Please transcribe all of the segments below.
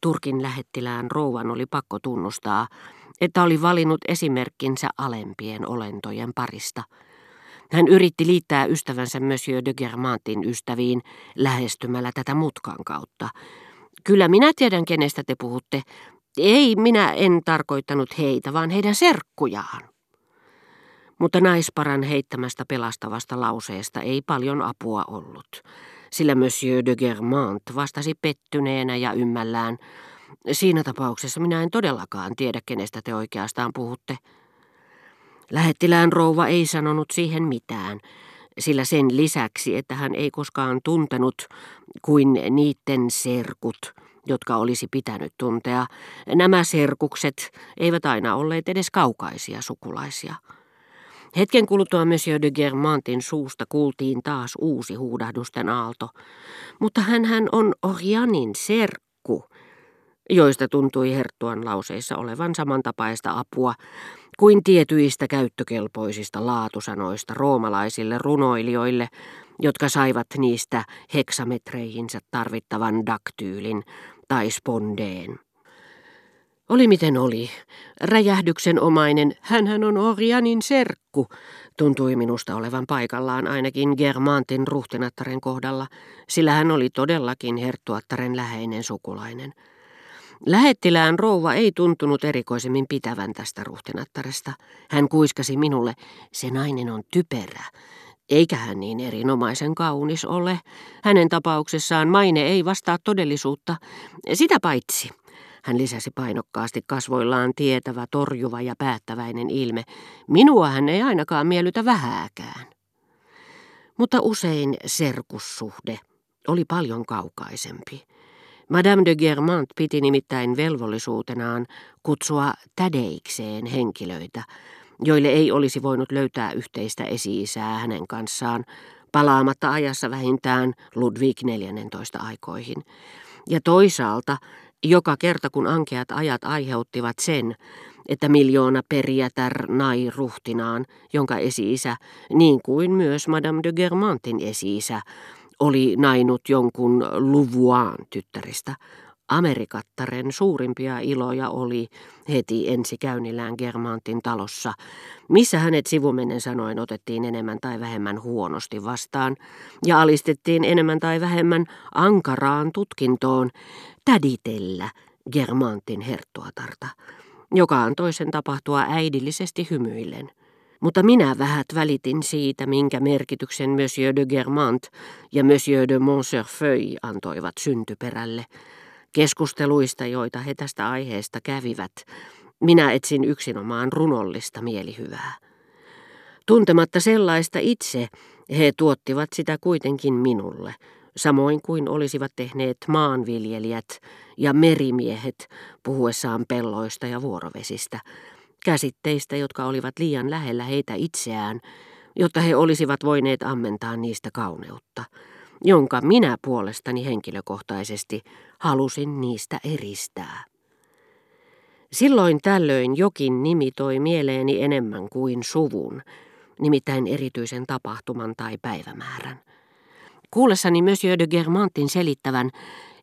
Turkin lähettilään rouvan oli pakko tunnustaa, että oli valinnut esimerkkinsä alempien olentojen parista. Hän yritti liittää ystävänsä Monsieur de Germantin ystäviin lähestymällä tätä mutkan kautta. Kyllä minä tiedän, kenestä te puhutte. Ei, minä en tarkoittanut heitä, vaan heidän serkkujaan. Mutta naisparan heittämästä pelastavasta lauseesta ei paljon apua ollut, sillä Monsieur de Germant vastasi pettyneenä ja ymmällään. Siinä tapauksessa minä en todellakaan tiedä, kenestä te oikeastaan puhutte. Lähettilään rouva ei sanonut siihen mitään, sillä sen lisäksi, että hän ei koskaan tuntenut kuin niiden serkut, jotka olisi pitänyt tuntea, nämä serkukset eivät aina olleet edes kaukaisia sukulaisia. Hetken kuluttua Monsieur de Germantin suusta kuultiin taas uusi huudahdusten aalto. Mutta hän hän on Orianin serkku, joista tuntui Herttuan lauseissa olevan samantapaista apua kuin tietyistä käyttökelpoisista laatusanoista roomalaisille runoilijoille, jotka saivat niistä heksametreihinsä tarvittavan daktyylin tai spondeen. Oli miten oli. Räjähdyksen omainen, hänhän on Orianin serkku, tuntui minusta olevan paikallaan ainakin Germantin ruhtinattaren kohdalla, sillä hän oli todellakin herttuattaren läheinen sukulainen. Lähettilään rouva ei tuntunut erikoisemmin pitävän tästä ruhtinattaresta. Hän kuiskasi minulle, se nainen on typerä, eikä hän niin erinomaisen kaunis ole. Hänen tapauksessaan maine ei vastaa todellisuutta. Sitä paitsi, hän lisäsi painokkaasti kasvoillaan tietävä, torjuva ja päättäväinen ilme. Minua hän ei ainakaan miellytä vähääkään. Mutta usein serkussuhde oli paljon kaukaisempi. Madame de Germant piti nimittäin velvollisuutenaan kutsua tädeikseen henkilöitä, joille ei olisi voinut löytää yhteistä esi-isää hänen kanssaan, palaamatta ajassa vähintään Ludwig 14 aikoihin. Ja toisaalta joka kerta kun ankeat ajat aiheuttivat sen, että miljoona perijätär nai ruhtinaan, jonka esi-isä, niin kuin myös Madame de Germantin esi-isä, oli nainut jonkun Luvuaan tyttäristä. Amerikattaren suurimpia iloja oli heti ensi käynnillään Germantin talossa, missä hänet sivumennen sanoen otettiin enemmän tai vähemmän huonosti vastaan ja alistettiin enemmän tai vähemmän ankaraan tutkintoon täditellä Germantin herttuatarta, joka antoi sen tapahtua äidillisesti hymyillen. Mutta minä vähät välitin siitä, minkä merkityksen Monsieur de Germant ja Monsieur de Montserfeuille antoivat syntyperälle. Keskusteluista, joita he tästä aiheesta kävivät, minä etsin yksinomaan runollista mielihyvää. Tuntematta sellaista itse, he tuottivat sitä kuitenkin minulle, samoin kuin olisivat tehneet maanviljelijät ja merimiehet puhuessaan pelloista ja vuorovesistä, käsitteistä, jotka olivat liian lähellä heitä itseään, jotta he olisivat voineet ammentaa niistä kauneutta, jonka minä puolestani henkilökohtaisesti halusin niistä eristää. Silloin tällöin jokin nimi toi mieleeni enemmän kuin suvun, nimittäin erityisen tapahtuman tai päivämäärän. Kuullessani Monsieur de Germantin selittävän,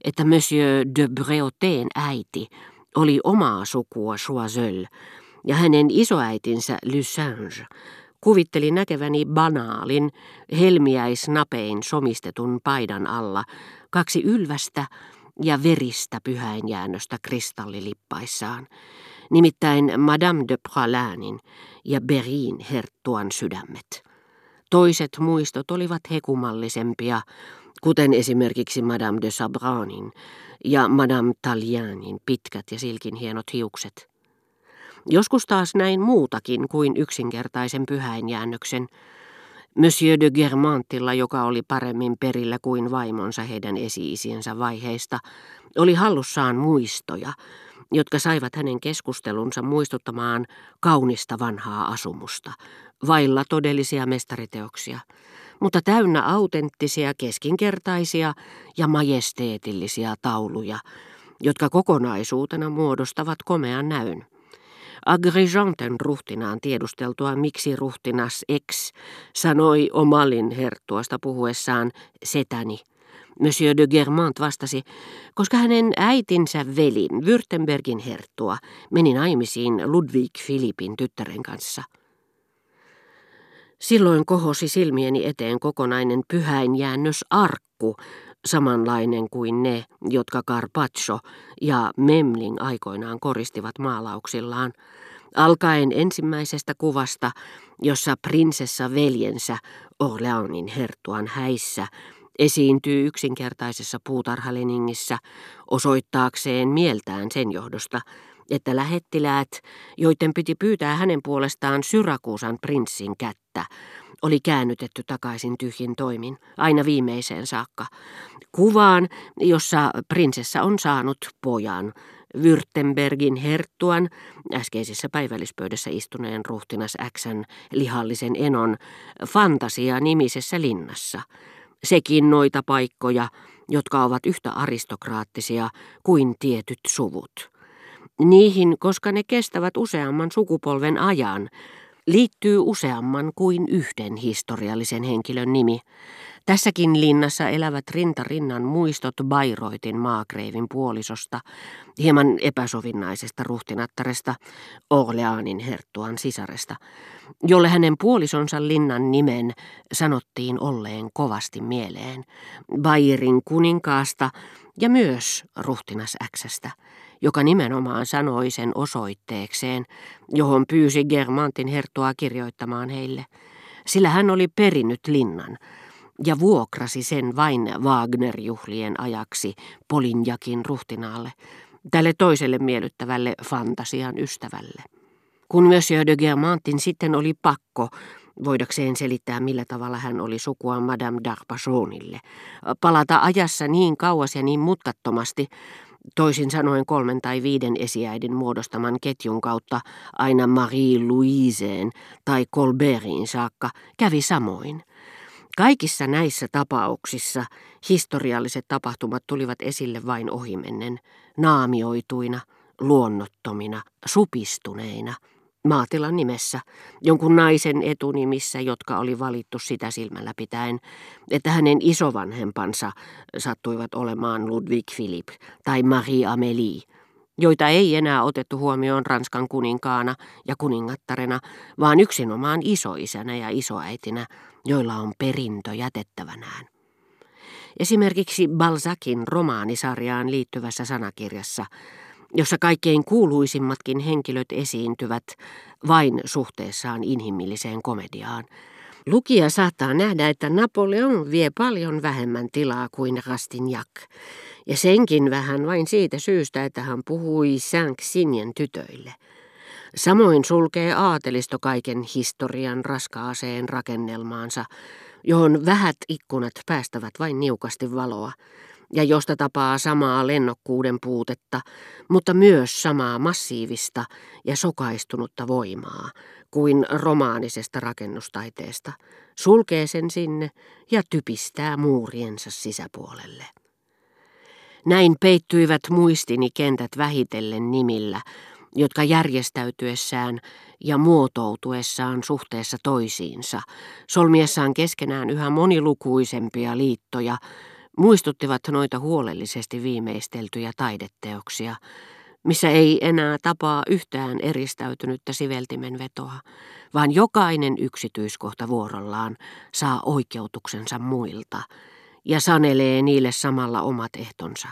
että Monsieur de Breauteen äiti oli omaa sukua Choiseul ja hänen isoäitinsä Lusange, kuvitteli näkeväni banaalin, helmiäisnapein somistetun paidan alla kaksi ylvästä ja veristä pyhäinjäännöstä kristallilippaissaan, nimittäin Madame de Pralanin ja Berin herttuan sydämet. Toiset muistot olivat hekumallisempia, kuten esimerkiksi Madame de Sabranin ja Madame Talianin pitkät ja silkin hienot hiukset. Joskus taas näin muutakin kuin yksinkertaisen pyhäinjäännöksen. Monsieur de Germantilla, joka oli paremmin perillä kuin vaimonsa heidän esi-isiensä vaiheista, oli hallussaan muistoja, jotka saivat hänen keskustelunsa muistuttamaan kaunista vanhaa asumusta, vailla todellisia mestariteoksia, mutta täynnä autenttisia, keskinkertaisia ja majesteetillisia tauluja, jotka kokonaisuutena muodostavat komean näyn. Agrijanten ruhtinaan tiedusteltua, miksi ruhtinas X sanoi Omalin herttuasta puhuessaan setäni, Monsieur de Germant vastasi, koska hänen äitinsä veli, Württembergin herttua, meni naimisiin Ludwig Filipin tyttären kanssa. Silloin kohosi silmieni eteen kokonainen pyhäinjäännös arkku, samanlainen kuin ne, jotka Carpaccio ja Memling aikoinaan koristivat maalauksillaan, alkaen ensimmäisestä kuvasta, jossa prinsessa veljensä Orleanin herttuan häissä esiintyy yksinkertaisessa puutarhaleningissä osoittaakseen mieltään sen johdosta, että lähettiläät, joiden piti pyytää hänen puolestaan Syrakuusan prinssin kättä, oli käännytetty takaisin tyhjin toimin, aina viimeiseen saakka. Kuvaan, jossa prinsessa on saanut pojan, Württembergin herttuan, äskeisessä päivällispöydässä istuneen ruhtinas Xn lihallisen enon, fantasia-nimisessä linnassa. Sekin noita paikkoja, jotka ovat yhtä aristokraattisia kuin tietyt suvut. Niihin, koska ne kestävät useamman sukupolven ajan, liittyy useamman kuin yhden historiallisen henkilön nimi. Tässäkin linnassa elävät rintarinnan muistot Bayroitin maakreivin puolisosta, hieman epäsovinnaisesta ruhtinattaresta, Orleanin herttuan sisaresta, jolle hänen puolisonsa linnan nimen sanottiin olleen kovasti mieleen, Bayerin kuninkaasta ja myös ruhtinas Xstä joka nimenomaan sanoi sen osoitteekseen, johon pyysi Germantin herttua kirjoittamaan heille, sillä hän oli perinnyt linnan ja vuokrasi sen vain Wagner-juhlien ajaksi Polinjakin ruhtinaalle, tälle toiselle miellyttävälle fantasian ystävälle. Kun Monsieur de Germantin sitten oli pakko, voidakseen selittää millä tavalla hän oli sukua Madame d'Arpachonille, palata ajassa niin kauas ja niin mutkattomasti, Toisin sanoen kolmen tai viiden esiäidin muodostaman ketjun kautta aina Marie-Louiseen tai Colbertiin saakka kävi samoin. Kaikissa näissä tapauksissa historialliset tapahtumat tulivat esille vain ohimennen, naamioituina, luonnottomina, supistuneina – maatilan nimessä, jonkun naisen etunimissä, jotka oli valittu sitä silmällä pitäen, että hänen isovanhempansa sattuivat olemaan Ludwig Philip tai Marie Amélie, joita ei enää otettu huomioon Ranskan kuninkaana ja kuningattarena, vaan yksinomaan isoisänä ja isoäitinä, joilla on perintö jätettävänään. Esimerkiksi Balzacin romaanisarjaan liittyvässä sanakirjassa jossa kaikkein kuuluisimmatkin henkilöt esiintyvät vain suhteessaan inhimilliseen komediaan. Lukija saattaa nähdä, että Napoleon vie paljon vähemmän tilaa kuin Rastignac, ja senkin vähän vain siitä syystä, että hän puhui saint tytöille. Samoin sulkee aatelisto kaiken historian raskaaseen rakennelmaansa, johon vähät ikkunat päästävät vain niukasti valoa, ja josta tapaa samaa lennokkuuden puutetta, mutta myös samaa massiivista ja sokaistunutta voimaa kuin romaanisesta rakennustaiteesta, sulkee sen sinne ja typistää muuriensa sisäpuolelle. Näin peittyivät muistini kentät vähitellen nimillä, jotka järjestäytyessään ja muotoutuessaan suhteessa toisiinsa, solmiessaan keskenään yhä monilukuisempia liittoja, muistuttivat noita huolellisesti viimeisteltyjä taideteoksia, missä ei enää tapaa yhtään eristäytynyttä siveltimen vetoa, vaan jokainen yksityiskohta vuorollaan saa oikeutuksensa muilta ja sanelee niille samalla omat ehtonsa.